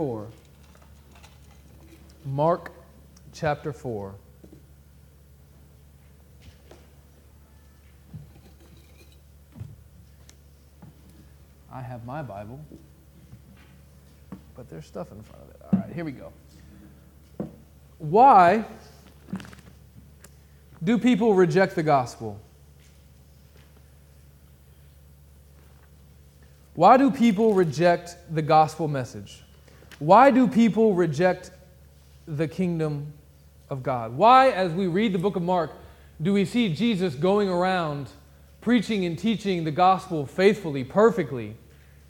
4. Mark chapter 4. I have my Bible, but there's stuff in front of it. All right, here we go. Why do people reject the gospel? Why do people reject the gospel message? Why do people reject the kingdom of God? Why, as we read the book of Mark, do we see Jesus going around preaching and teaching the gospel faithfully, perfectly,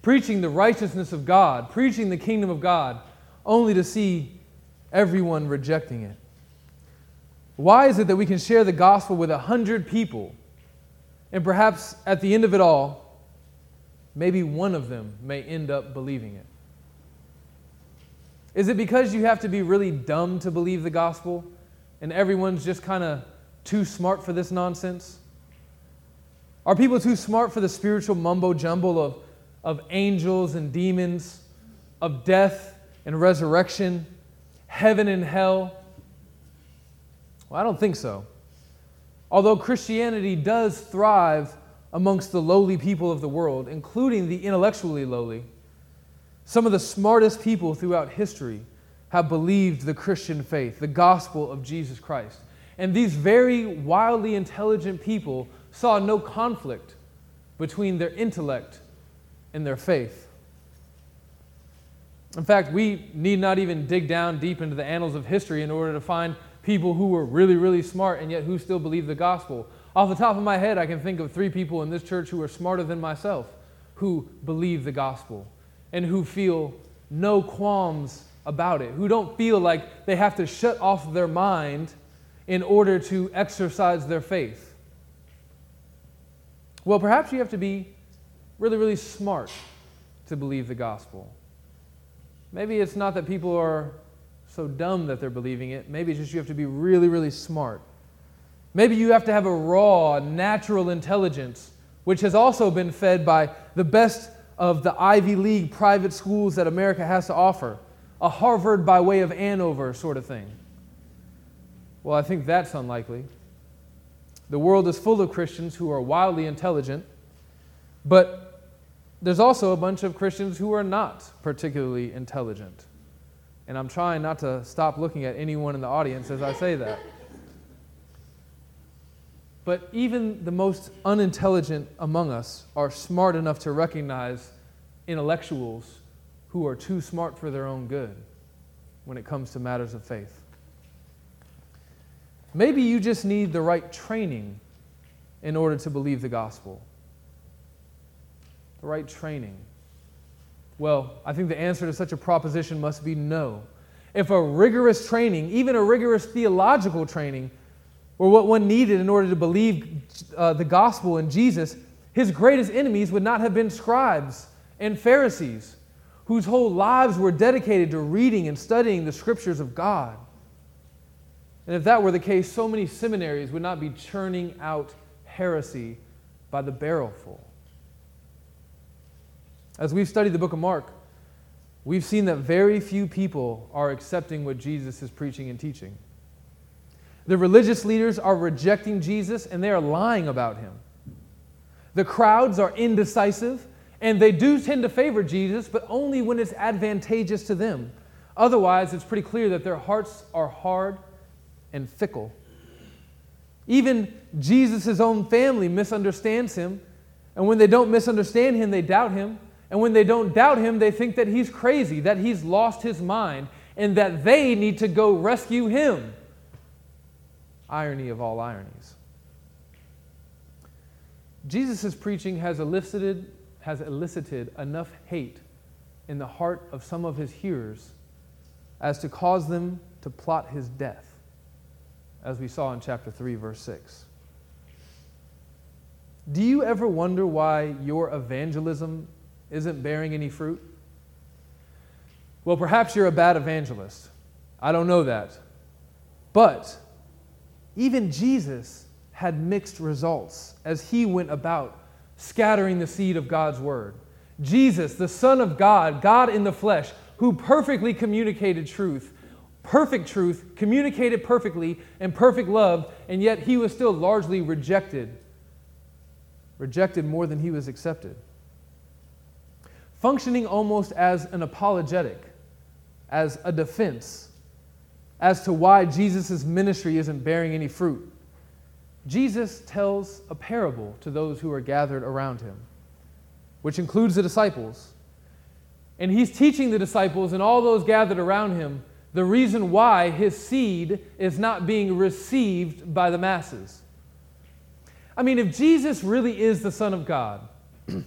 preaching the righteousness of God, preaching the kingdom of God, only to see everyone rejecting it? Why is it that we can share the gospel with a hundred people, and perhaps at the end of it all, maybe one of them may end up believing it? Is it because you have to be really dumb to believe the gospel and everyone's just kind of too smart for this nonsense? Are people too smart for the spiritual mumbo jumbo of, of angels and demons, of death and resurrection, heaven and hell? Well, I don't think so. Although Christianity does thrive amongst the lowly people of the world, including the intellectually lowly, some of the smartest people throughout history have believed the Christian faith, the gospel of Jesus Christ. And these very wildly intelligent people saw no conflict between their intellect and their faith. In fact, we need not even dig down deep into the annals of history in order to find people who were really, really smart and yet who still believe the gospel. Off the top of my head, I can think of three people in this church who are smarter than myself who believe the gospel and who feel no qualms about it, who don't feel like they have to shut off their mind in order to exercise their faith. Well, perhaps you have to be really, really smart to believe the gospel. Maybe it's not that people are so dumb that they're believing it. Maybe it's just you have to be really, really smart. Maybe you have to have a raw, natural intelligence, which has also been fed by the best of the Ivy League private schools that America has to offer, a Harvard by way of Andover sort of thing. Well, I think that's unlikely. The world is full of Christians who are wildly intelligent, but there's also a bunch of Christians who are not particularly intelligent. And I'm trying not to stop looking at anyone in the audience as I say that. But even the most unintelligent among us are smart enough to recognize intellectuals who are too smart for their own good when it comes to matters of faith. Maybe you just need the right training in order to believe the gospel. The right training. Well, I think the answer to such a proposition must be no. If a rigorous training, even a rigorous theological training, or what one needed in order to believe uh, the gospel in Jesus, his greatest enemies would not have been scribes and Pharisees, whose whole lives were dedicated to reading and studying the scriptures of God. And if that were the case, so many seminaries would not be churning out heresy by the barrelful. As we've studied the book of Mark, we've seen that very few people are accepting what Jesus is preaching and teaching. The religious leaders are rejecting Jesus and they are lying about him. The crowds are indecisive and they do tend to favor Jesus, but only when it's advantageous to them. Otherwise, it's pretty clear that their hearts are hard and fickle. Even Jesus' own family misunderstands him, and when they don't misunderstand him, they doubt him. And when they don't doubt him, they think that he's crazy, that he's lost his mind, and that they need to go rescue him irony of all ironies. Jesus' preaching has elicited, has elicited enough hate in the heart of some of his hearers as to cause them to plot his death, as we saw in chapter 3, verse 6. Do you ever wonder why your evangelism isn't bearing any fruit? Well, perhaps you're a bad evangelist. I don't know that. But even Jesus had mixed results as he went about scattering the seed of God's word. Jesus, the Son of God, God in the flesh, who perfectly communicated truth, perfect truth, communicated perfectly, and perfect love, and yet he was still largely rejected. Rejected more than he was accepted. Functioning almost as an apologetic, as a defense, as to why Jesus' ministry isn't bearing any fruit. Jesus tells a parable to those who are gathered around him, which includes the disciples. And he's teaching the disciples and all those gathered around him the reason why his seed is not being received by the masses. I mean, if Jesus really is the Son of God,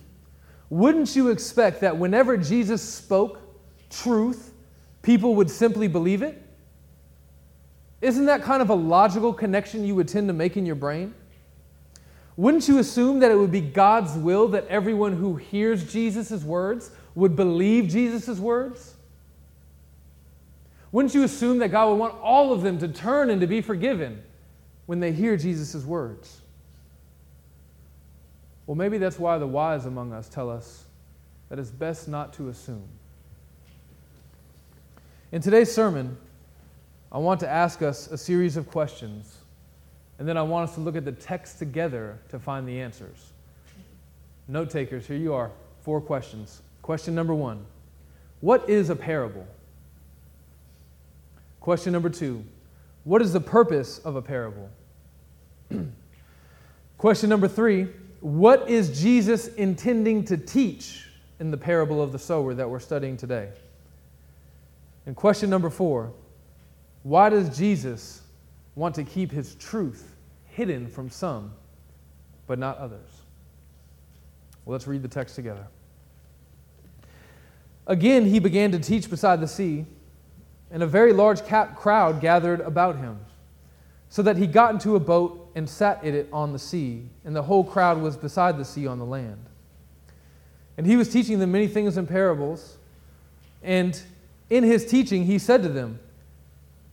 wouldn't you expect that whenever Jesus spoke truth, people would simply believe it? Isn't that kind of a logical connection you would tend to make in your brain? Wouldn't you assume that it would be God's will that everyone who hears Jesus' words would believe Jesus' words? Wouldn't you assume that God would want all of them to turn and to be forgiven when they hear Jesus' words? Well, maybe that's why the wise among us tell us that it's best not to assume. In today's sermon, I want to ask us a series of questions, and then I want us to look at the text together to find the answers. Note takers, here you are. Four questions. Question number one What is a parable? Question number two What is the purpose of a parable? Question number three What is Jesus intending to teach in the parable of the sower that we're studying today? And question number four why does Jesus want to keep his truth hidden from some, but not others? Well, let's read the text together. Again, he began to teach beside the sea, and a very large crowd gathered about him, so that he got into a boat and sat in it on the sea, and the whole crowd was beside the sea on the land. And he was teaching them many things in parables, and in his teaching he said to them,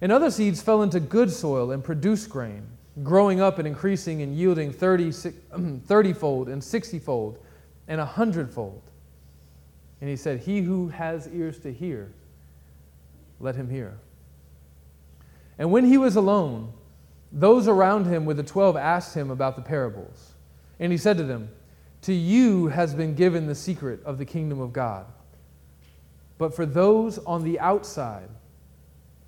And other seeds fell into good soil and produced grain, growing up and increasing and yielding 30, 30 fold and 60 fold and a hundredfold. And he said, He who has ears to hear, let him hear. And when he was alone, those around him with the twelve asked him about the parables. And he said to them, To you has been given the secret of the kingdom of God. But for those on the outside,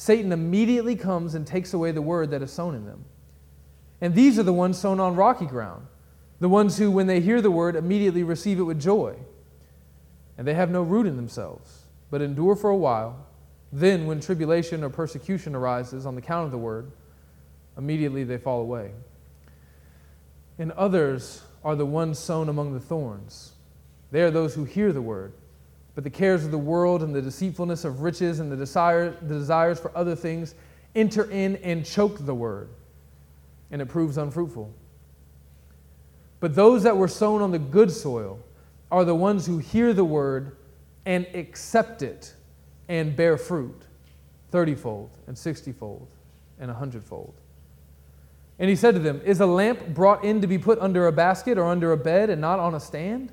Satan immediately comes and takes away the word that is sown in them. And these are the ones sown on rocky ground, the ones who, when they hear the word, immediately receive it with joy. And they have no root in themselves, but endure for a while. Then, when tribulation or persecution arises on the count of the word, immediately they fall away. And others are the ones sown among the thorns. They are those who hear the word but the cares of the world and the deceitfulness of riches and the, desire, the desires for other things enter in and choke the word, and it proves unfruitful. But those that were sown on the good soil are the ones who hear the word and accept it and bear fruit thirtyfold and sixtyfold and a hundredfold. And he said to them, Is a lamp brought in to be put under a basket or under a bed and not on a stand?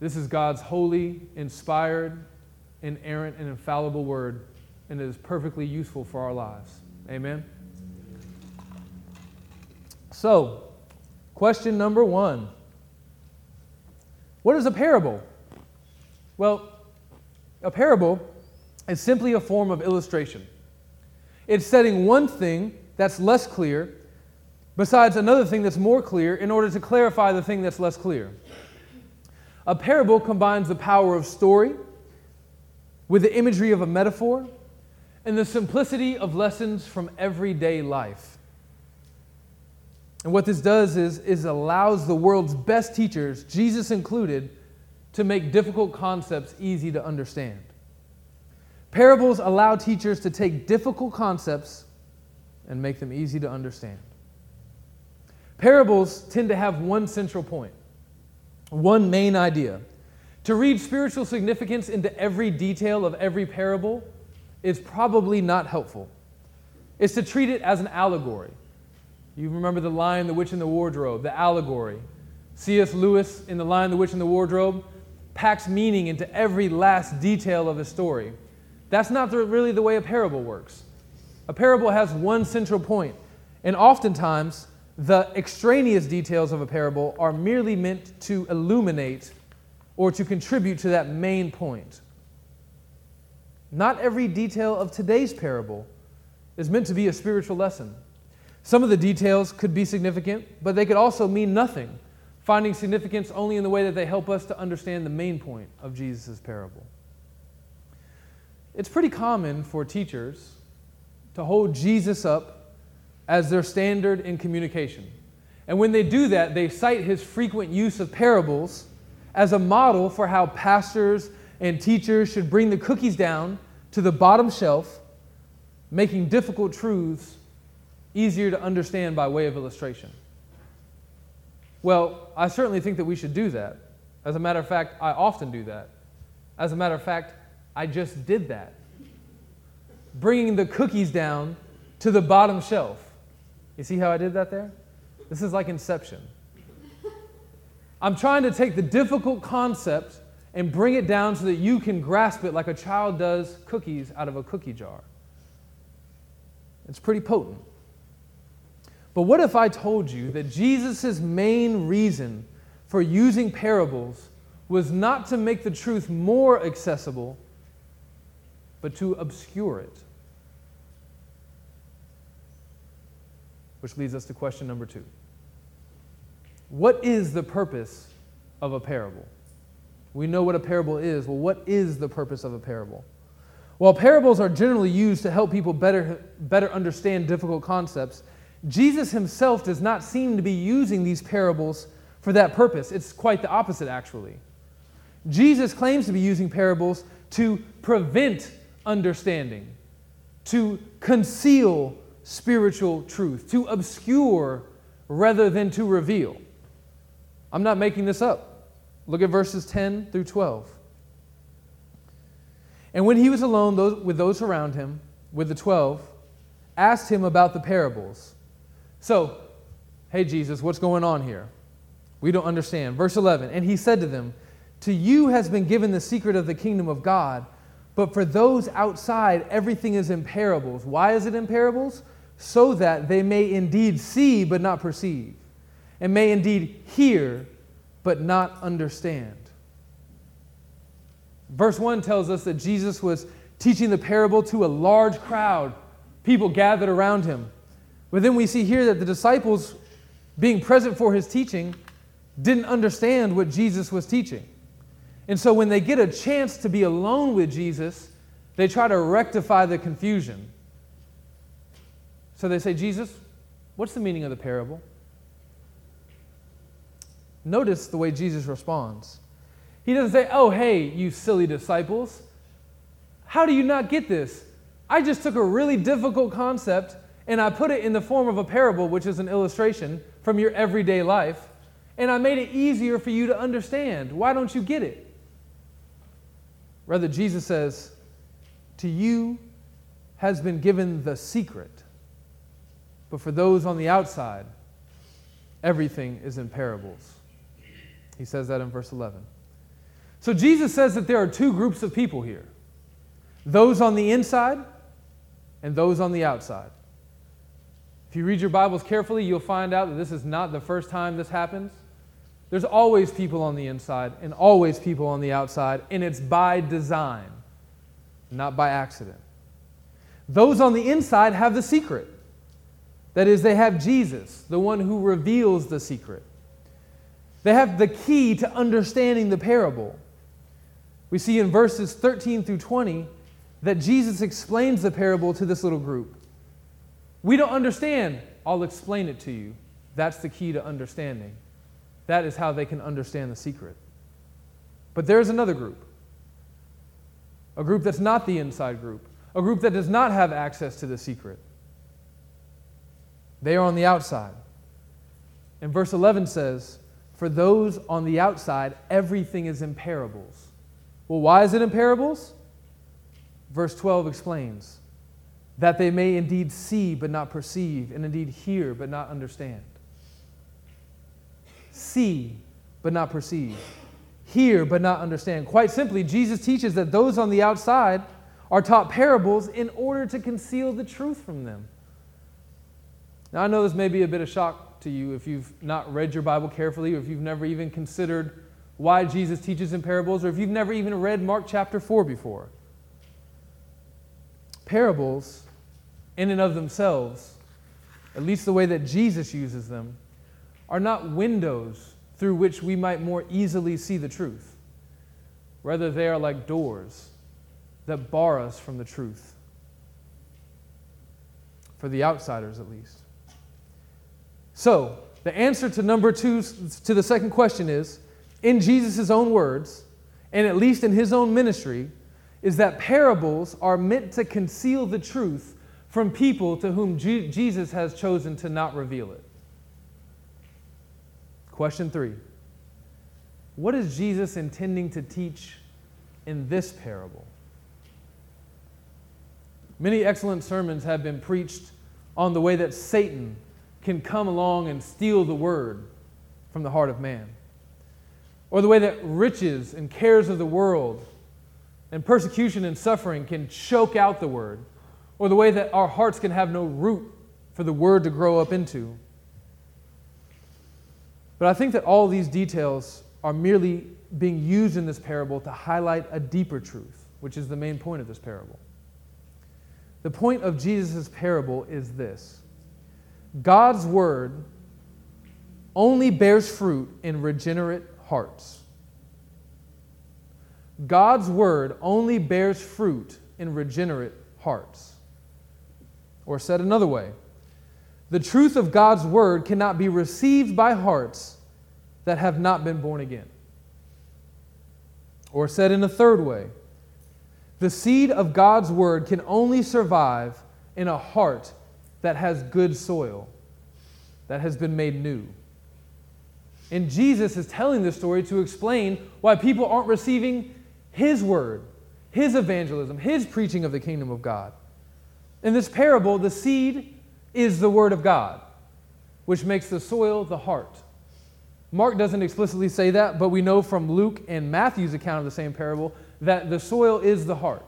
This is God's holy, inspired, inerrant, and infallible word, and it is perfectly useful for our lives. Amen. So, question number one What is a parable? Well, a parable is simply a form of illustration. It's setting one thing that's less clear besides another thing that's more clear in order to clarify the thing that's less clear. A parable combines the power of story with the imagery of a metaphor and the simplicity of lessons from everyday life. And what this does is, is allows the world's best teachers, Jesus included, to make difficult concepts easy to understand. Parables allow teachers to take difficult concepts and make them easy to understand. Parables tend to have one central point, one main idea. To read spiritual significance into every detail of every parable is probably not helpful. It's to treat it as an allegory. You remember The Lion, the Witch, and the Wardrobe, the allegory. C.S. Lewis in The Lion, the Witch, and the Wardrobe packs meaning into every last detail of a story. That's not the, really the way a parable works. A parable has one central point, and oftentimes the extraneous details of a parable are merely meant to illuminate or to contribute to that main point. Not every detail of today's parable is meant to be a spiritual lesson. Some of the details could be significant, but they could also mean nothing finding significance only in the way that they help us to understand the main point of Jesus' parable. It's pretty common for teachers to hold Jesus up as their standard in communication. And when they do that, they cite his frequent use of parables as a model for how pastors and teachers should bring the cookies down to the bottom shelf, making difficult truths easier to understand by way of illustration. Well, I certainly think that we should do that. As a matter of fact, I often do that. As a matter of fact, I just did that. Bringing the cookies down to the bottom shelf. You see how I did that there? This is like Inception. I'm trying to take the difficult concept and bring it down so that you can grasp it like a child does cookies out of a cookie jar. It's pretty potent. But what if I told you that Jesus' main reason for using parables was not to make the truth more accessible, but to obscure it? Which leads us to question number two What is the purpose of a parable? We know what a parable is. Well, what is the purpose of a parable? While parables are generally used to help people better, better understand difficult concepts, Jesus himself does not seem to be using these parables for that purpose. It's quite the opposite, actually. Jesus claims to be using parables to prevent understanding, to conceal spiritual truth, to obscure rather than to reveal. I'm not making this up. Look at verses 10 through 12. And when he was alone with those around him, with the twelve, asked him about the parables. So, hey, Jesus, what's going on here? We don't understand. Verse 11 And he said to them, To you has been given the secret of the kingdom of God, but for those outside, everything is in parables. Why is it in parables? So that they may indeed see, but not perceive, and may indeed hear, but not understand. Verse 1 tells us that Jesus was teaching the parable to a large crowd, people gathered around him. But then we see here that the disciples, being present for his teaching, didn't understand what Jesus was teaching. And so when they get a chance to be alone with Jesus, they try to rectify the confusion. So they say, Jesus, what's the meaning of the parable? Notice the way Jesus responds. He doesn't say, Oh, hey, you silly disciples, how do you not get this? I just took a really difficult concept and I put it in the form of a parable, which is an illustration from your everyday life, and I made it easier for you to understand. Why don't you get it? Rather, Jesus says, To you has been given the secret, but for those on the outside, everything is in parables. He says that in verse 11. So Jesus says that there are two groups of people here those on the inside and those on the outside. If you read your Bibles carefully, you'll find out that this is not the first time this happens. There's always people on the inside and always people on the outside, and it's by design, not by accident. Those on the inside have the secret. That is, they have Jesus, the one who reveals the secret. They have the key to understanding the parable. We see in verses 13 through 20 that Jesus explains the parable to this little group. We don't understand. I'll explain it to you. That's the key to understanding. That is how they can understand the secret. But there's another group a group that's not the inside group, a group that does not have access to the secret. They are on the outside. And verse 11 says, For those on the outside, everything is in parables. Well, why is it in parables? Verse 12 explains that they may indeed see but not perceive, and indeed hear but not understand. See but not perceive, hear but not understand. Quite simply, Jesus teaches that those on the outside are taught parables in order to conceal the truth from them. Now, I know this may be a bit of shock to you if you've not read your Bible carefully, or if you've never even considered why Jesus teaches in parables, or if you've never even read Mark chapter 4 before. Parables, in and of themselves, at least the way that Jesus uses them, are not windows through which we might more easily see the truth. Rather, they are like doors that bar us from the truth. For the outsiders, at least. So, the answer to number two, to the second question is in Jesus' own words, and at least in his own ministry, is that parables are meant to conceal the truth from people to whom Jesus has chosen to not reveal it. Question three What is Jesus intending to teach in this parable? Many excellent sermons have been preached on the way that Satan can come along and steal the word from the heart of man or the way that riches and cares of the world and persecution and suffering can choke out the word, or the way that our hearts can have no root for the word to grow up into. But I think that all these details are merely being used in this parable to highlight a deeper truth, which is the main point of this parable. The point of Jesus' parable is this God's word only bears fruit in regenerate hearts. God's word only bears fruit in regenerate hearts. Or said another way, the truth of God's word cannot be received by hearts that have not been born again. Or said in a third way, the seed of God's word can only survive in a heart that has good soil, that has been made new. And Jesus is telling this story to explain why people aren't receiving His word, His evangelism, His preaching of the kingdom of God. In this parable, the seed is the word of God, which makes the soil the heart. Mark doesn't explicitly say that, but we know from Luke and Matthew's account of the same parable that the soil is the heart.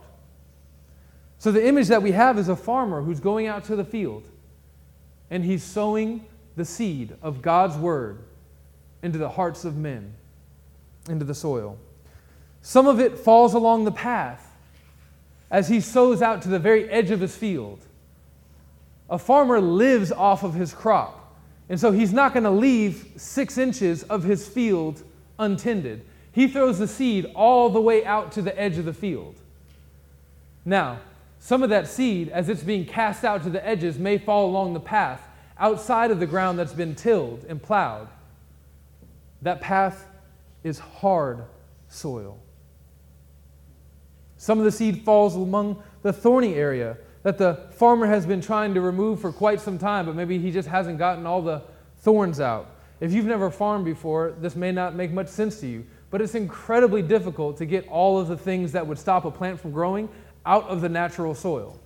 So the image that we have is a farmer who's going out to the field and he's sowing the seed of God's word into the hearts of men, into the soil. Some of it falls along the path as he sows out to the very edge of his field. A farmer lives off of his crop, and so he's not going to leave six inches of his field untended. He throws the seed all the way out to the edge of the field. Now, some of that seed, as it's being cast out to the edges, may fall along the path outside of the ground that's been tilled and plowed. That path is hard soil. Some of the seed falls among the thorny area that the farmer has been trying to remove for quite some time, but maybe he just hasn't gotten all the thorns out. If you've never farmed before, this may not make much sense to you, but it's incredibly difficult to get all of the things that would stop a plant from growing out of the natural soil.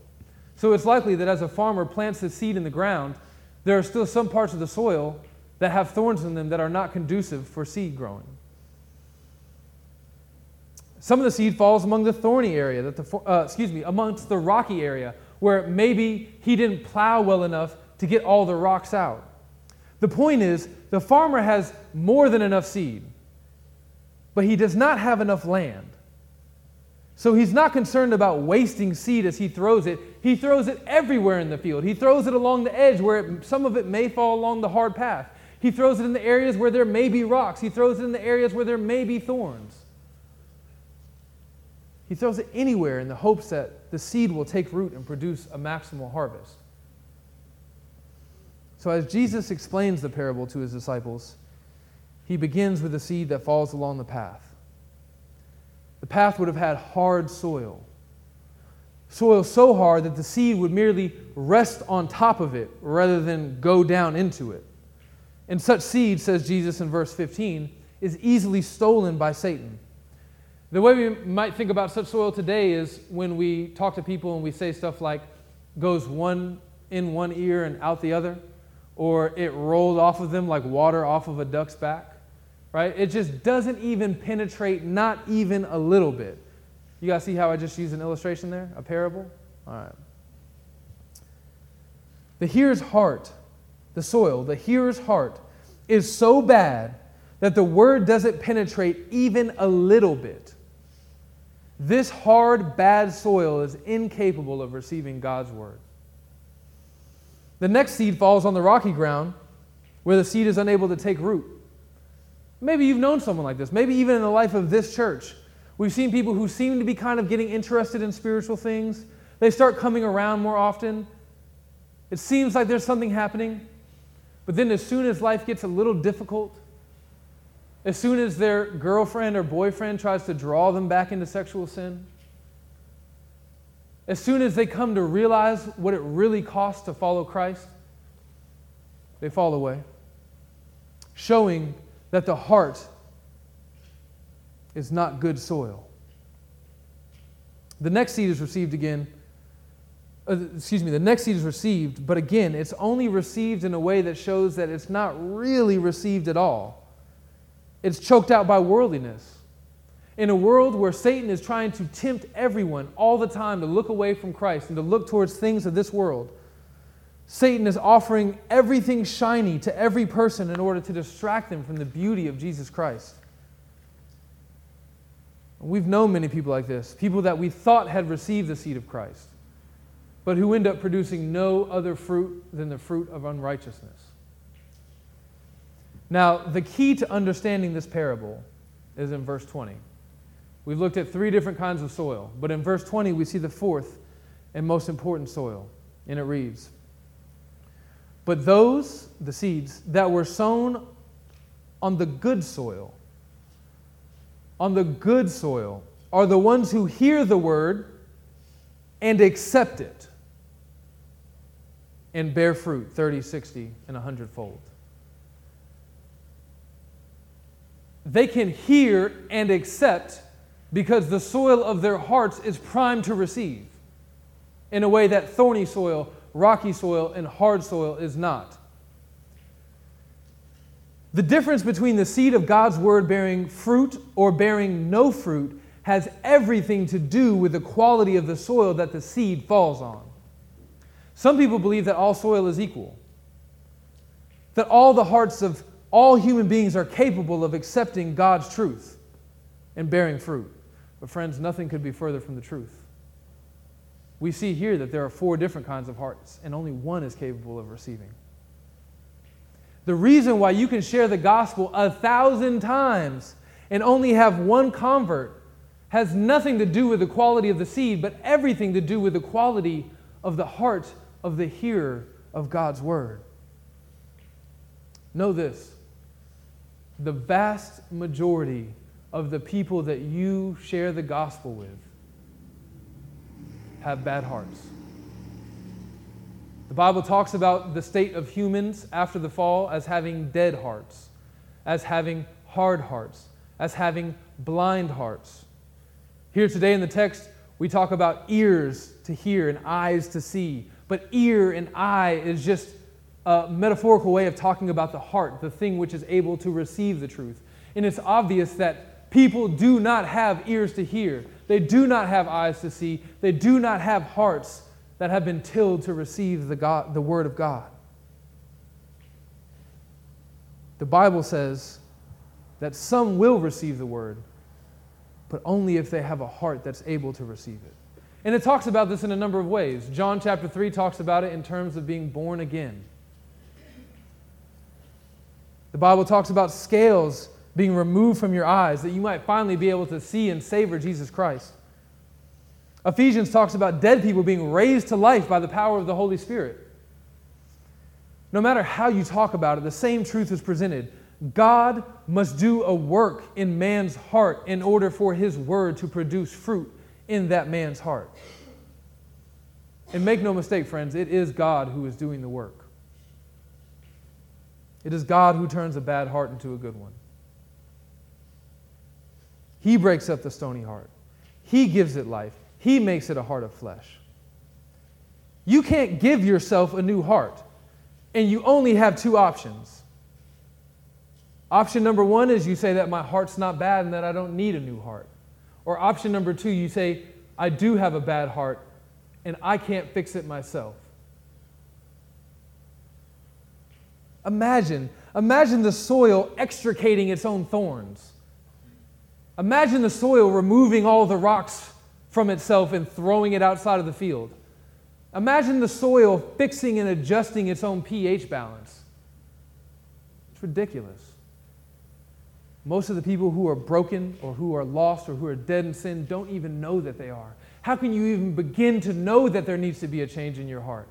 So it's likely that as a farmer plants the seed in the ground, there are still some parts of the soil that have thorns in them that are not conducive for seed growing. Some of the seed falls among the thorny area, that the, uh, excuse me, amongst the rocky area, where maybe he didn't plow well enough to get all the rocks out. The point is, the farmer has more than enough seed, but he does not have enough land. So he's not concerned about wasting seed as he throws it. He throws it everywhere in the field. He throws it along the edge where it, some of it may fall along the hard path. He throws it in the areas where there may be rocks. He throws it in the areas where there may be thorns. He throws it anywhere in the hopes that the seed will take root and produce a maximal harvest. So, as Jesus explains the parable to his disciples, he begins with the seed that falls along the path. The path would have had hard soil. Soil so hard that the seed would merely rest on top of it rather than go down into it. And such seed, says Jesus in verse 15, is easily stolen by Satan. The way we might think about such soil today is when we talk to people and we say stuff like, goes one in one ear and out the other, or it rolled off of them like water off of a duck's back, right? It just doesn't even penetrate, not even a little bit. You guys see how I just used an illustration there? A parable? All right. The hearer's heart, the soil, the hearer's heart is so bad that the word doesn't penetrate even a little bit. This hard, bad soil is incapable of receiving God's word. The next seed falls on the rocky ground where the seed is unable to take root. Maybe you've known someone like this. Maybe even in the life of this church, we've seen people who seem to be kind of getting interested in spiritual things. They start coming around more often. It seems like there's something happening. But then, as soon as life gets a little difficult, as soon as their girlfriend or boyfriend tries to draw them back into sexual sin, as soon as they come to realize what it really costs to follow Christ, they fall away, showing that the heart is not good soil. The next seed is received again. Uh, excuse me, the next seed is received, but again, it's only received in a way that shows that it's not really received at all. It's choked out by worldliness. In a world where Satan is trying to tempt everyone all the time to look away from Christ and to look towards things of this world, Satan is offering everything shiny to every person in order to distract them from the beauty of Jesus Christ. We've known many people like this, people that we thought had received the seed of Christ, but who end up producing no other fruit than the fruit of unrighteousness. Now, the key to understanding this parable is in verse 20. We've looked at three different kinds of soil, but in verse 20, we see the fourth and most important soil, and it reads But those, the seeds, that were sown on the good soil, on the good soil, are the ones who hear the word and accept it and bear fruit 30, 60, and 100 fold. they can hear and accept because the soil of their hearts is primed to receive in a way that thorny soil, rocky soil, and hard soil is not. The difference between the seed of God's word bearing fruit or bearing no fruit has everything to do with the quality of the soil that the seed falls on. Some people believe that all soil is equal, that all the hearts of all human beings are capable of accepting God's truth and bearing fruit. But, friends, nothing could be further from the truth. We see here that there are four different kinds of hearts, and only one is capable of receiving. The reason why you can share the gospel a thousand times and only have one convert has nothing to do with the quality of the seed, but everything to do with the quality of the heart of the hearer of God's word. Know this the vast majority of the people that you share the gospel with have bad hearts. The Bible talks about the state of humans after the fall as having dead hearts, as having hard hearts, as having blind hearts. Here today in the text, we talk about ears to hear and eyes to see. But ear and eye is just a metaphorical way of talking about the heart, the thing which is able to receive the truth. And it's obvious that people do not have ears to hear, they do not have eyes to see, they do not have hearts that have been tilled to receive the, God, the Word of God. The Bible says that some will receive the Word, but only if they have a heart that's able to receive it. And it talks about this in a number of ways. John chapter 3 talks about it in terms of being born again. The Bible talks about scales being removed from your eyes that you might finally be able to see and savor Jesus Christ. Ephesians talks about dead people being raised to life by the power of the Holy Spirit. No matter how you talk about it, the same truth is presented. God must do a work in man's heart in order for his word to produce fruit in that man's heart. And make no mistake, friends, it is God who is doing the work. It is God who turns a bad heart into a good one. He breaks up the stony heart, He gives it life, He makes it a heart of flesh. You can't give yourself a new heart, and you only have two options. Option number one is you say that my heart's not bad and that I don't need a new heart. Or option number two, you say, I do have a bad heart and I can't fix it myself. Imagine, imagine the soil extricating its own thorns. Imagine the soil removing all the rocks from itself and throwing it outside of the field. Imagine the soil fixing and adjusting its own pH balance. It's ridiculous. Most of the people who are broken or who are lost or who are dead in sin don't even know that they are. How can you even begin to know that there needs to be a change in your heart?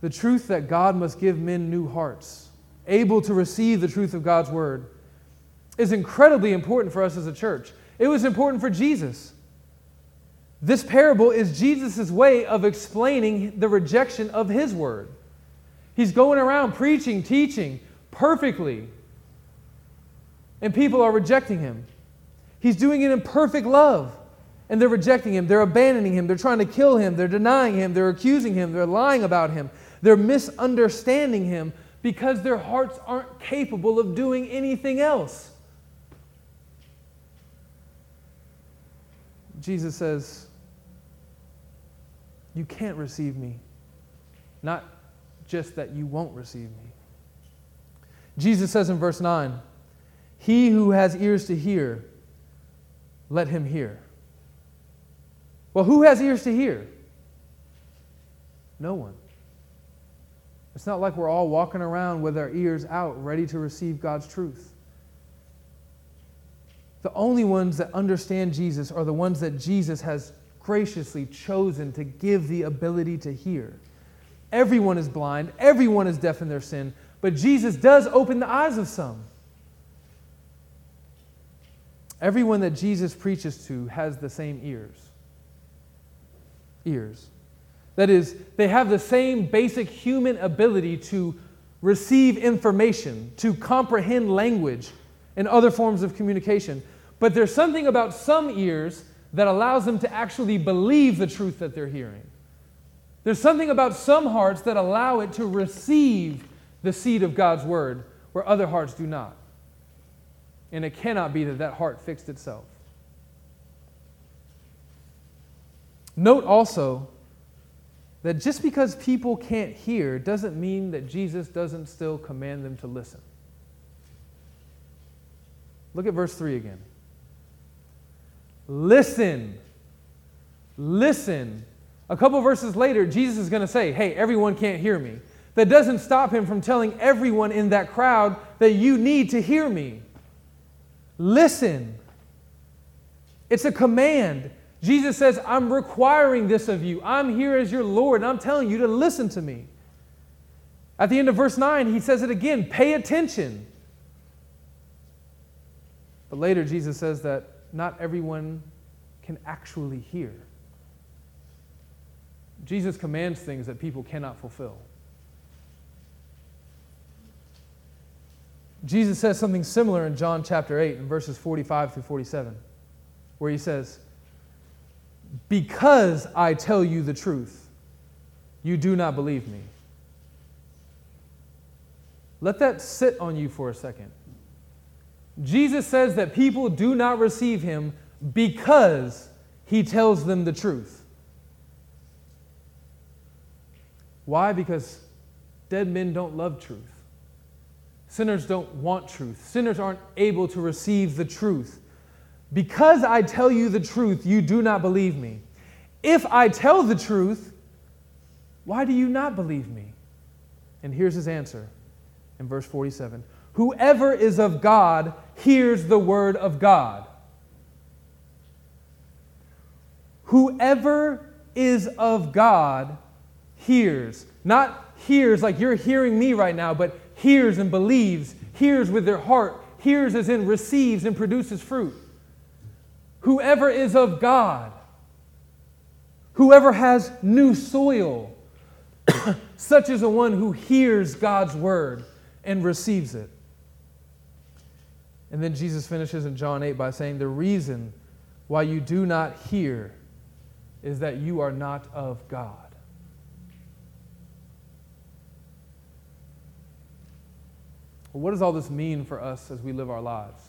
The truth that God must give men new hearts, able to receive the truth of God's word, is incredibly important for us as a church. It was important for Jesus. This parable is Jesus' way of explaining the rejection of his word. He's going around preaching, teaching, perfectly. And people are rejecting him. He's doing it in perfect love. And they're rejecting him. They're abandoning him. They're trying to kill him. They're denying him. They're accusing him. They're lying about him. They're misunderstanding him because their hearts aren't capable of doing anything else. Jesus says, You can't receive me. Not just that you won't receive me. Jesus says in verse 9, He who has ears to hear, let him hear. Well, who has ears to hear? No one. It's not like we're all walking around with our ears out, ready to receive God's truth. The only ones that understand Jesus are the ones that Jesus has graciously chosen to give the ability to hear. Everyone is blind, everyone is deaf in their sin, but Jesus does open the eyes of some. Everyone that Jesus preaches to has the same ears. Ears. That is, they have the same basic human ability to receive information, to comprehend language and other forms of communication. But there's something about some ears that allows them to actually believe the truth that they're hearing. There's something about some hearts that allow it to receive the seed of God's word where other hearts do not. And it cannot be that that heart fixed itself. Note also that just because people can't hear doesn't mean that Jesus doesn't still command them to listen. Look at verse 3 again. Listen. Listen. A couple verses later, Jesus is going to say, Hey, everyone can't hear me that doesn't stop him from telling everyone in that crowd that you need to hear me. Listen. It's a command. Jesus says, I'm requiring this of you. I'm here as your Lord, and I'm telling you to listen to me. At the end of verse 9, he says it again pay attention. But later, Jesus says that not everyone can actually hear. Jesus commands things that people cannot fulfill. Jesus says something similar in John chapter 8 in verses 45 through 47. where he says, Because I tell you the truth, you do not believe me. Let that sit on you for a second. Jesus says that people do not receive him because he tells them the truth. Why? Because dead men don't love truth. Sinners don't want truth. Sinners aren't able to receive the truth. Because I tell you the truth, you do not believe me. If I tell the truth, why do you not believe me? And here's his answer in verse 47 Whoever is of God hears the word of God. Whoever is of God hears. Not hears like you're hearing me right now, but hears and believes, hears with their heart, hears as in receives and produces fruit. Whoever is of God, whoever has new soil, such is the one who hears God's word and receives it. And then Jesus finishes in John 8 by saying, The reason why you do not hear is that you are not of God. Well, what does all this mean for us as we live our lives?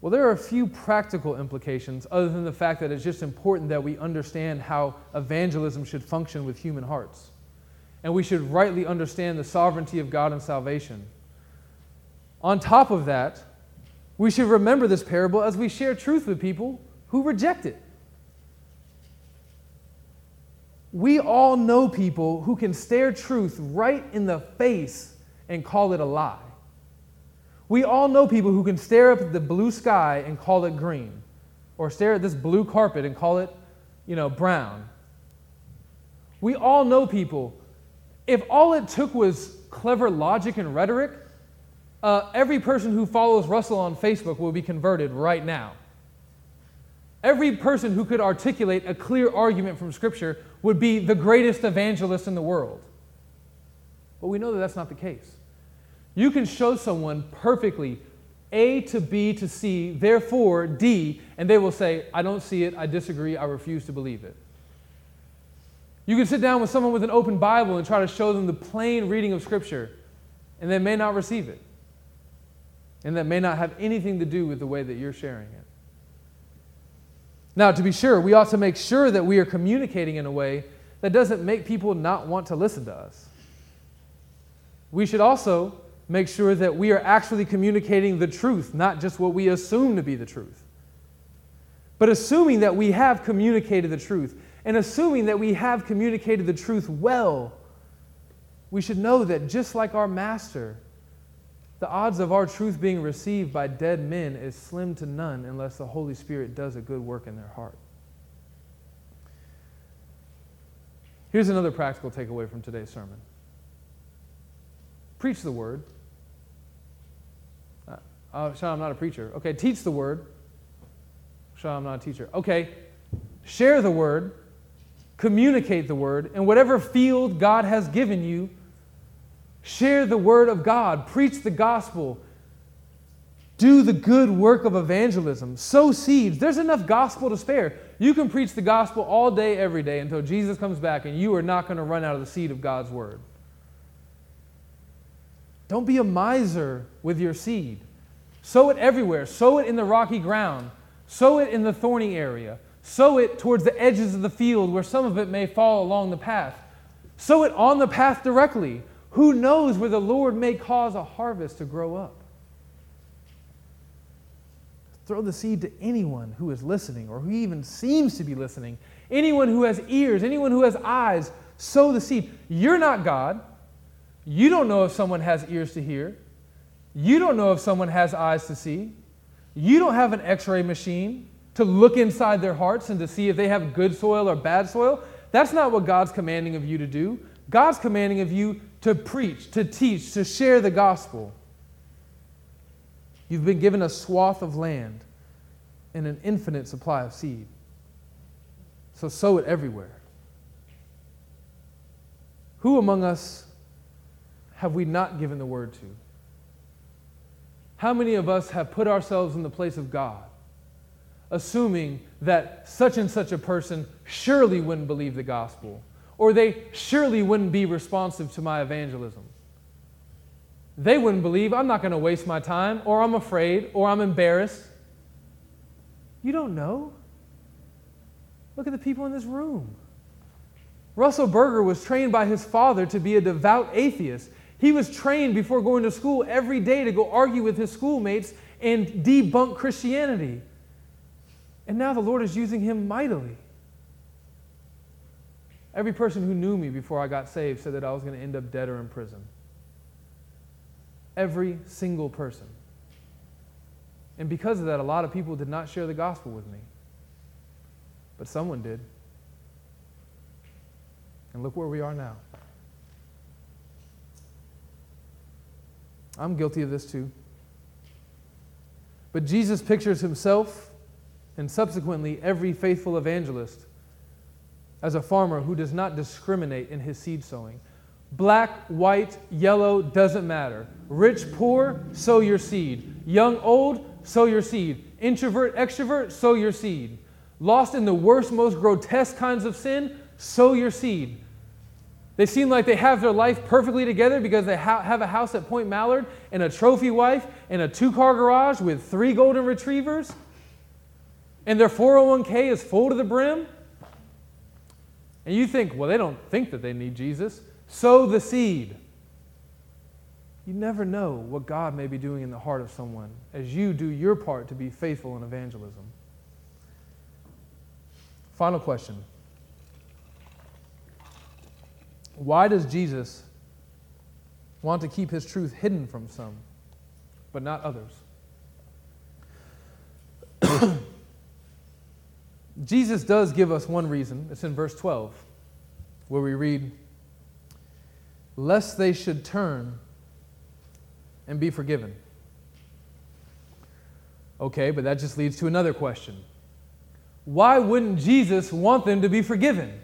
Well, there are a few practical implications, other than the fact that it's just important that we understand how evangelism should function with human hearts. And we should rightly understand the sovereignty of God and salvation. On top of that, we should remember this parable as we share truth with people who reject it. We all know people who can stare truth right in the face and call it a lie. We all know people who can stare up at the blue sky and call it green, or stare at this blue carpet and call it, you know, brown. We all know people. If all it took was clever logic and rhetoric, uh, every person who follows Russell on Facebook will be converted right now. Every person who could articulate a clear argument from Scripture would be the greatest evangelist in the world. But we know that that's not the case. You can show someone perfectly A to B to C, therefore D, and they will say, I don't see it, I disagree, I refuse to believe it. You can sit down with someone with an open Bible and try to show them the plain reading of Scripture, and they may not receive it. And that may not have anything to do with the way that you're sharing it. Now, to be sure, we ought to make sure that we are communicating in a way that doesn't make people not want to listen to us. We should also make sure that we are actually communicating the truth, not just what we assume to be the truth. But assuming that we have communicated the truth, and assuming that we have communicated the truth well, we should know that just like our Master, the odds of our truth being received by dead men is slim to none unless the Holy Spirit does a good work in their heart. Here's another practical takeaway from today's sermon preach the word. Uh, Sean, I'm not a preacher. Okay, teach the word. Sean, I'm not a teacher. Okay, share the word, communicate the word, in whatever field God has given you, share the word of God, preach the gospel, do the good work of evangelism, sow seeds. There's enough gospel to spare. You can preach the gospel all day, every day until Jesus comes back, and you are not going to run out of the seed of God's word. Don't be a miser with your seed. Sow it everywhere. Sow it in the rocky ground. Sow it in the thorny area. Sow it towards the edges of the field where some of it may fall along the path. Sow it on the path directly. Who knows where the Lord may cause a harvest to grow up? Throw the seed to anyone who is listening or who even seems to be listening. Anyone who has ears, anyone who has eyes, sow the seed. You're not God. You don't know if someone has ears to hear. You don't know if someone has eyes to see. You don't have an x ray machine to look inside their hearts and to see if they have good soil or bad soil. That's not what God's commanding of you to do. God's commanding of you to preach, to teach, to share the gospel. You've been given a swath of land and an infinite supply of seed. So sow it everywhere. Who among us have we not given the word to? How many of us have put ourselves in the place of God? assuming that such and such a person surely wouldn't believe the gospel, or they surely wouldn't be responsive to my evangelism. They wouldn't believe, I'm not going to waste my time, or I'm afraid, or I'm embarrassed. You don't know. Look at the people in this room. Russell Berger was trained by his father to be a devout atheist. He was trained before going to school every day to go argue with his schoolmates and debunk Christianity. And now the Lord is using him mightily. Every person who knew me before I got saved said that I was going to end up dead or in prison. Every single person. And because of that, a lot of people did not share the gospel with me. But someone did. And look where we are now. I'm guilty of this too. But Jesus pictures himself and subsequently every faithful evangelist as a farmer who does not discriminate in his seed sowing. Black, white, yellow, doesn't matter. Rich, poor, sow your seed. Young, old, sow your seed. Introvert, extrovert, sow your seed. Lost in the worst, most grotesque kinds of sin, sow your seed. They seem like they have their life perfectly together because they ha- have a house at Point Mallard and a trophy wife and a two car garage with three golden retrievers. And their 401k is full to the brim. And you think, well, they don't think that they need Jesus. Sow the seed. You never know what God may be doing in the heart of someone as you do your part to be faithful in evangelism. Final question. Why does Jesus want to keep his truth hidden from some, but not others? Jesus does give us one reason. It's in verse 12, where we read, Lest they should turn and be forgiven. Okay, but that just leads to another question. Why wouldn't Jesus want them to be forgiven?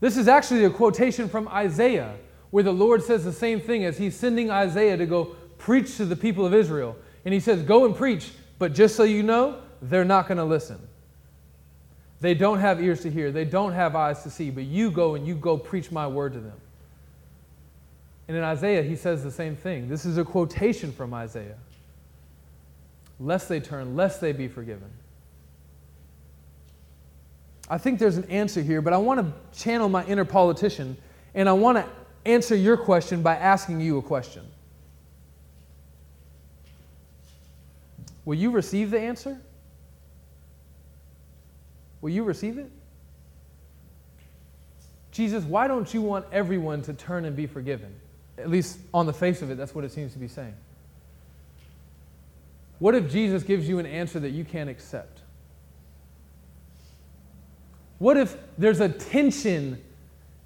This is actually a quotation from Isaiah, where the Lord says the same thing as he's sending Isaiah to go preach to the people of Israel. And he says, Go and preach, but just so you know, they're not going to listen. They don't have ears to hear, they don't have eyes to see, but you go and you go preach my word to them. And in Isaiah, he says the same thing. This is a quotation from Isaiah. Lest they turn, lest they be forgiven. I think there's an answer here, but I want to channel my inner politician and I want to answer your question by asking you a question. Will you receive the answer? Will you receive it? Jesus, why don't you want everyone to turn and be forgiven? At least on the face of it, that's what it seems to be saying. What if Jesus gives you an answer that you can't accept? What if there's a tension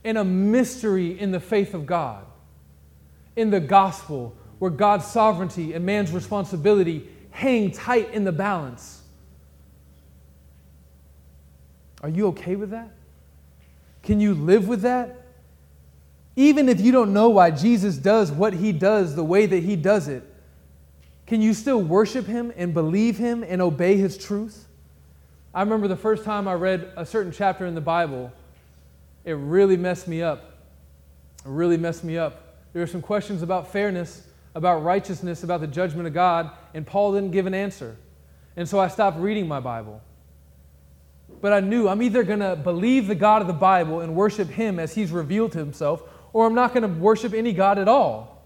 and a mystery in the faith of God, in the gospel, where God's sovereignty and man's responsibility hang tight in the balance? Are you okay with that? Can you live with that? Even if you don't know why Jesus does what he does the way that he does it, can you still worship him and believe him and obey his truth? I remember the first time I read a certain chapter in the Bible, it really messed me up. It really messed me up. There were some questions about fairness, about righteousness, about the judgment of God, and Paul didn't give an answer. And so I stopped reading my Bible. But I knew I'm either going to believe the God of the Bible and worship Him as He's revealed to Himself, or I'm not going to worship any God at all.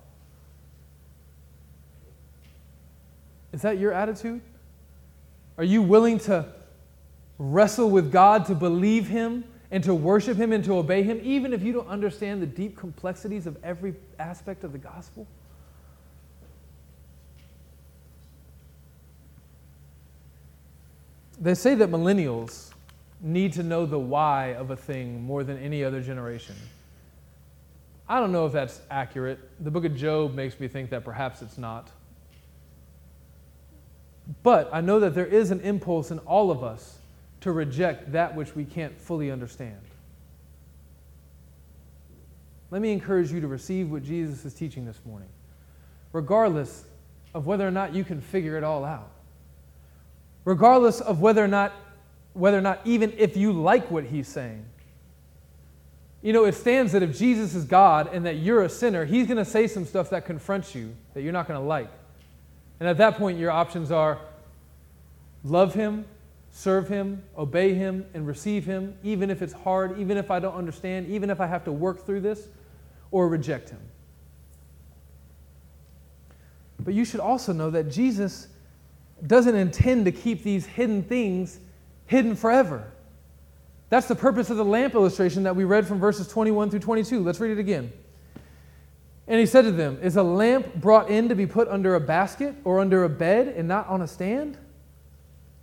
Is that your attitude? Are you willing to wrestle with God, to believe Him, and to worship Him and to obey Him, even if you don't understand the deep complexities of every aspect of the gospel? They say that millennials need to know the why of a thing more than any other generation. I don't know if that's accurate. The book of Job makes me think that perhaps it's not. But I know that there is an impulse in all of us to reject that which we can't fully understand. Let me encourage you to receive what Jesus is teaching this morning, regardless of whether or not you can figure it all out. regardless of whether or not, whether or not even if you like what he's saying. You know, it stands that if Jesus is God and that you're a sinner, he's going to say some stuff that confronts you that you're not going to like. And at that point, your options are love him, serve him, obey him, and receive him, even if it's hard, even if I don't understand, even if I have to work through this, or reject him. But you should also know that Jesus doesn't intend to keep these hidden things hidden forever. That's the purpose of the lamp illustration that we read from verses 21 through 22. Let's read it again. And he said to them, Is a lamp brought in to be put under a basket or under a bed and not on a stand?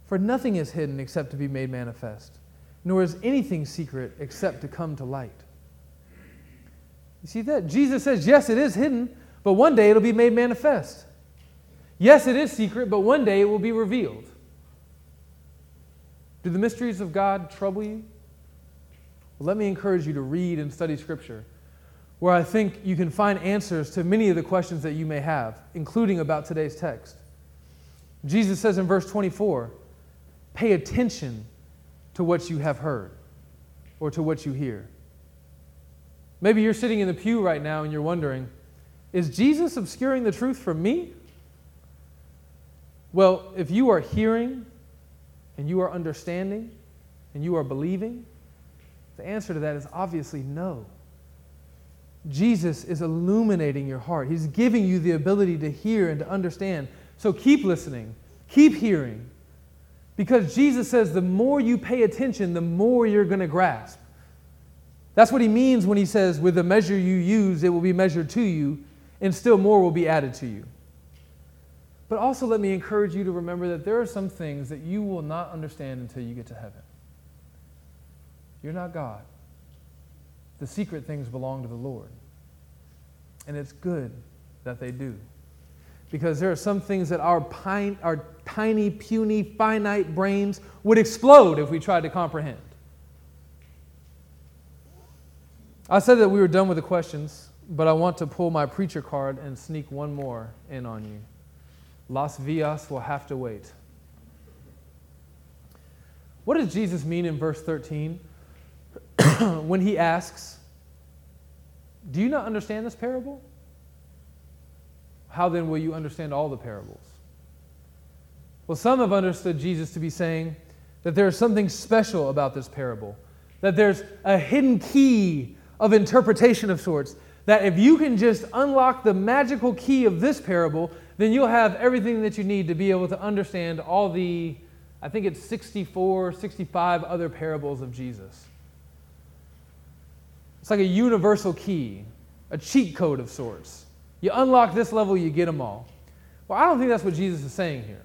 For nothing is hidden except to be made manifest, nor is anything secret except to come to light. You see that? Jesus says, Yes, it is hidden, but one day it'll be made manifest. Yes, it is secret, but one day it will be revealed. Do the mysteries of God trouble you? Well, let me encourage you to read and study Scripture, where I think you can find answers to many of the questions that you may have, including about today's text. Jesus says in verse 24, pay attention to what you have heard or to what you hear. Maybe you're sitting in the pew right now and you're wondering, is Jesus obscuring the truth from me? Well, if you are hearing and you are understanding and you are believing, the answer to that is obviously no. Jesus is illuminating your heart. He's giving you the ability to hear and to understand. So keep listening, keep hearing, because Jesus says the more you pay attention, the more you're going to grasp. That's what he means when he says, with the measure you use, it will be measured to you, and still more will be added to you. But also, let me encourage you to remember that there are some things that you will not understand until you get to heaven. You're not God. The secret things belong to the Lord. And it's good that they do. Because there are some things that our, pine, our tiny, puny, finite brains would explode if we tried to comprehend. I said that we were done with the questions, but I want to pull my preacher card and sneak one more in on you. Las Vias will have to wait. What does Jesus mean in verse 13 when he asks, Do you not understand this parable? How then will you understand all the parables? Well, some have understood Jesus to be saying that there is something special about this parable, that there's a hidden key of interpretation of sorts, that if you can just unlock the magical key of this parable, then you'll have everything that you need to be able to understand all the, I think it's 64, 65 other parables of Jesus. It's like a universal key, a cheat code of sorts. You unlock this level, you get them all. Well, I don't think that's what Jesus is saying here.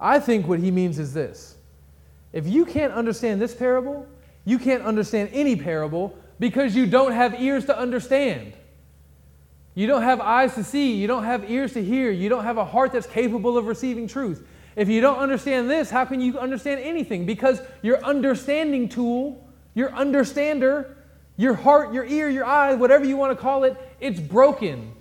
I think what he means is this if you can't understand this parable, you can't understand any parable because you don't have ears to understand. You don't have eyes to see. You don't have ears to hear. You don't have a heart that's capable of receiving truth. If you don't understand this, how can you understand anything? Because your understanding tool, your understander, your heart, your ear, your eye, whatever you want to call it, it's broken.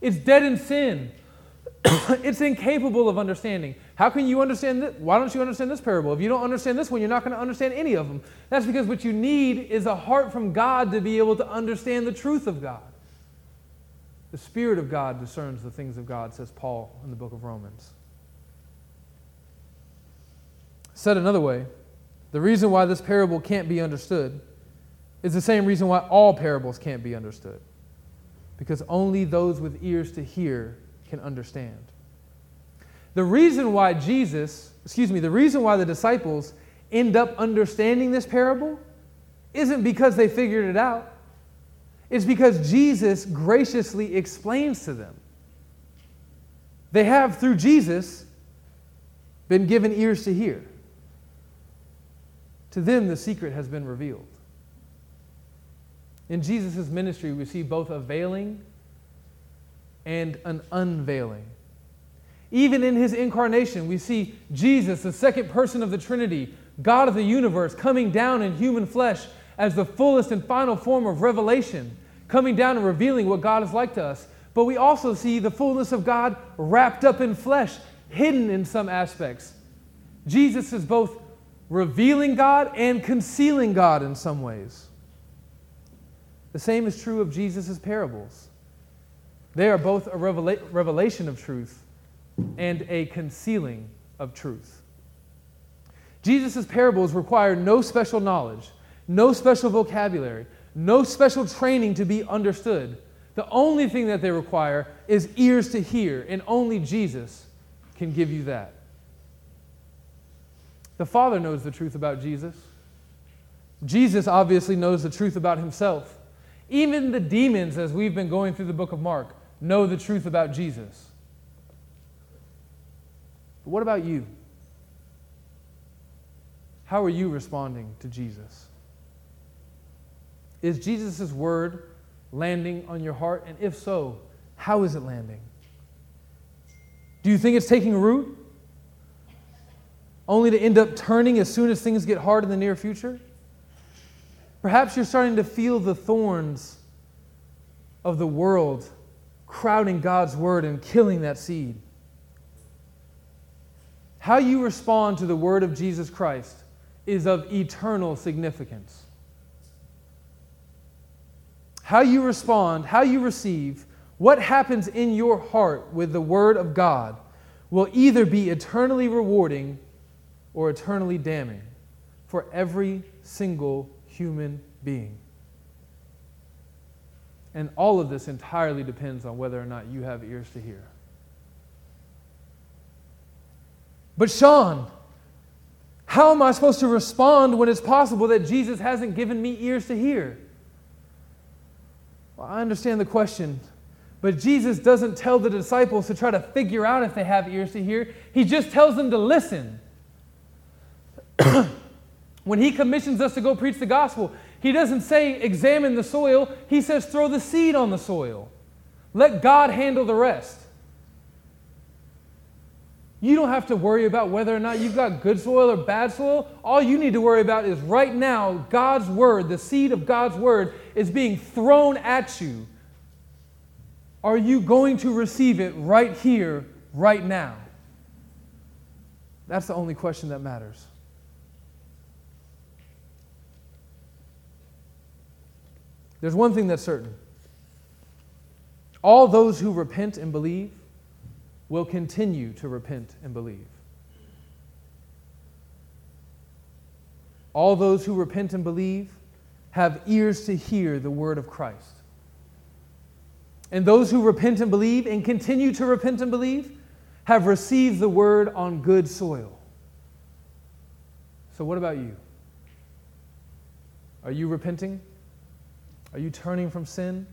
It's dead in sin. it's incapable of understanding. How can you understand this? Why don't you understand this parable? If you don't understand this one, you're not going to understand any of them. That's because what you need is a heart from God to be able to understand the truth of God. The Spirit of God discerns the things of God, says Paul in the book of Romans. Said another way, the reason why this parable can't be understood is the same reason why all parables can't be understood. Because only those with ears to hear can understand. The reason why Jesus, excuse me, the reason why the disciples end up understanding this parable isn't because they figured it out is because Jesus graciously explains to them. They have, through Jesus, been given ears to hear. To them, the secret has been revealed. In Jesus' ministry, we see both a veiling and an unveiling. Even in his incarnation, we see Jesus, the second person of the Trinity, God of the universe, coming down in human flesh as the fullest and final form of revelation coming down and revealing what God is like to us. But we also see the fullness of God wrapped up in flesh, hidden in some aspects, Jesus is both revealing God and concealing God in some ways. The same is true of Jesus' parables. They are both a revela- revelation of truth and a concealing of truth. Jesus' parables require no special knowledge, no special vocabulary, no special training to be understood. The only thing that they require is ears to hear, and only Jesus can give you that. The Father knows the truth about Jesus. Jesus obviously knows the truth about himself. Even the demons, as we've been going through the book of Mark, know the truth about Jesus. But what about you? How are you responding to Jesus? Is Jesus' word landing on your heart? And if so, how is it landing? Do you think it's taking root? Only to end up turning as soon as things get hard in the near future? Perhaps you're starting to feel the thorns of the world crowding God's word and killing that seed. How you respond to the word of Jesus Christ is of eternal significance. How you respond, how you receive, what happens in your heart with the word of God will either be eternally rewarding or eternally damning for every single human being. And all of this entirely depends on whether or not you have ears to hear. But, Sean, how am I supposed to respond when it's possible that Jesus hasn't given me ears to hear? I understand the question, but Jesus doesn't tell the disciples to try to figure out if they have ears to hear. He just tells them to listen. when he commissions us to go preach the gospel, he doesn't say examine the soil, he says throw the seed on the soil. Let God handle the rest. You don't have to worry about whether or not you've got good soil or bad soil. All you need to worry about is right now, God's word, the seed of God's word, is being thrown at you. Are you going to receive it right here, right now? That's the only question that matters. There's one thing that's certain all those who repent and believe will continue to repent and believe. All those who repent and believe have ears to hear the word of Christ. And those who repent and believe and continue to repent and believe have received the word on good soil. So, what about you? Are you repenting? Are you turning from sin?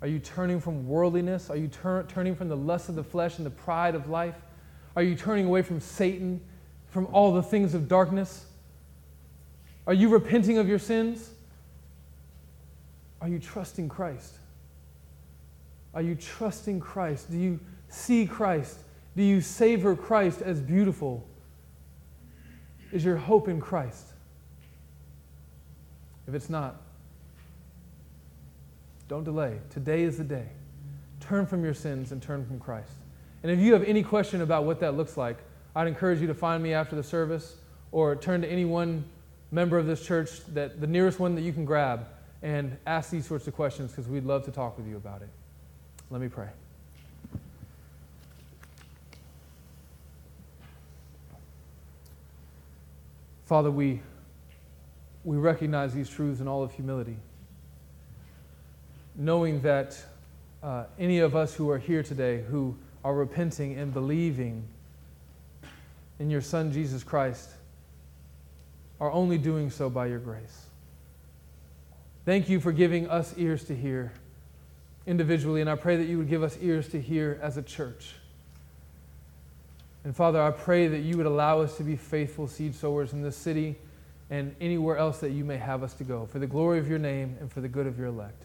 Are you turning from worldliness? Are you tur- turning from the lust of the flesh and the pride of life? Are you turning away from Satan, from all the things of darkness? Are you repenting of your sins? Are you trusting Christ? Are you trusting Christ? Do you see Christ? Do you savor Christ as beautiful? Is your hope in Christ? If it's not, don't delay. Today is the day. Turn from your sins and turn from Christ. And if you have any question about what that looks like, I'd encourage you to find me after the service or turn to any one member of this church that the nearest one that you can grab and ask these sorts of questions because we'd love to talk with you about it. Let me pray. Father, we, we recognize these truths in all of humility, knowing that uh, any of us who are here today who are repenting and believing in your Son, Jesus Christ, are only doing so by your grace. Thank you for giving us ears to hear individually, and I pray that you would give us ears to hear as a church. And Father, I pray that you would allow us to be faithful seed sowers in this city and anywhere else that you may have us to go, for the glory of your name and for the good of your elect.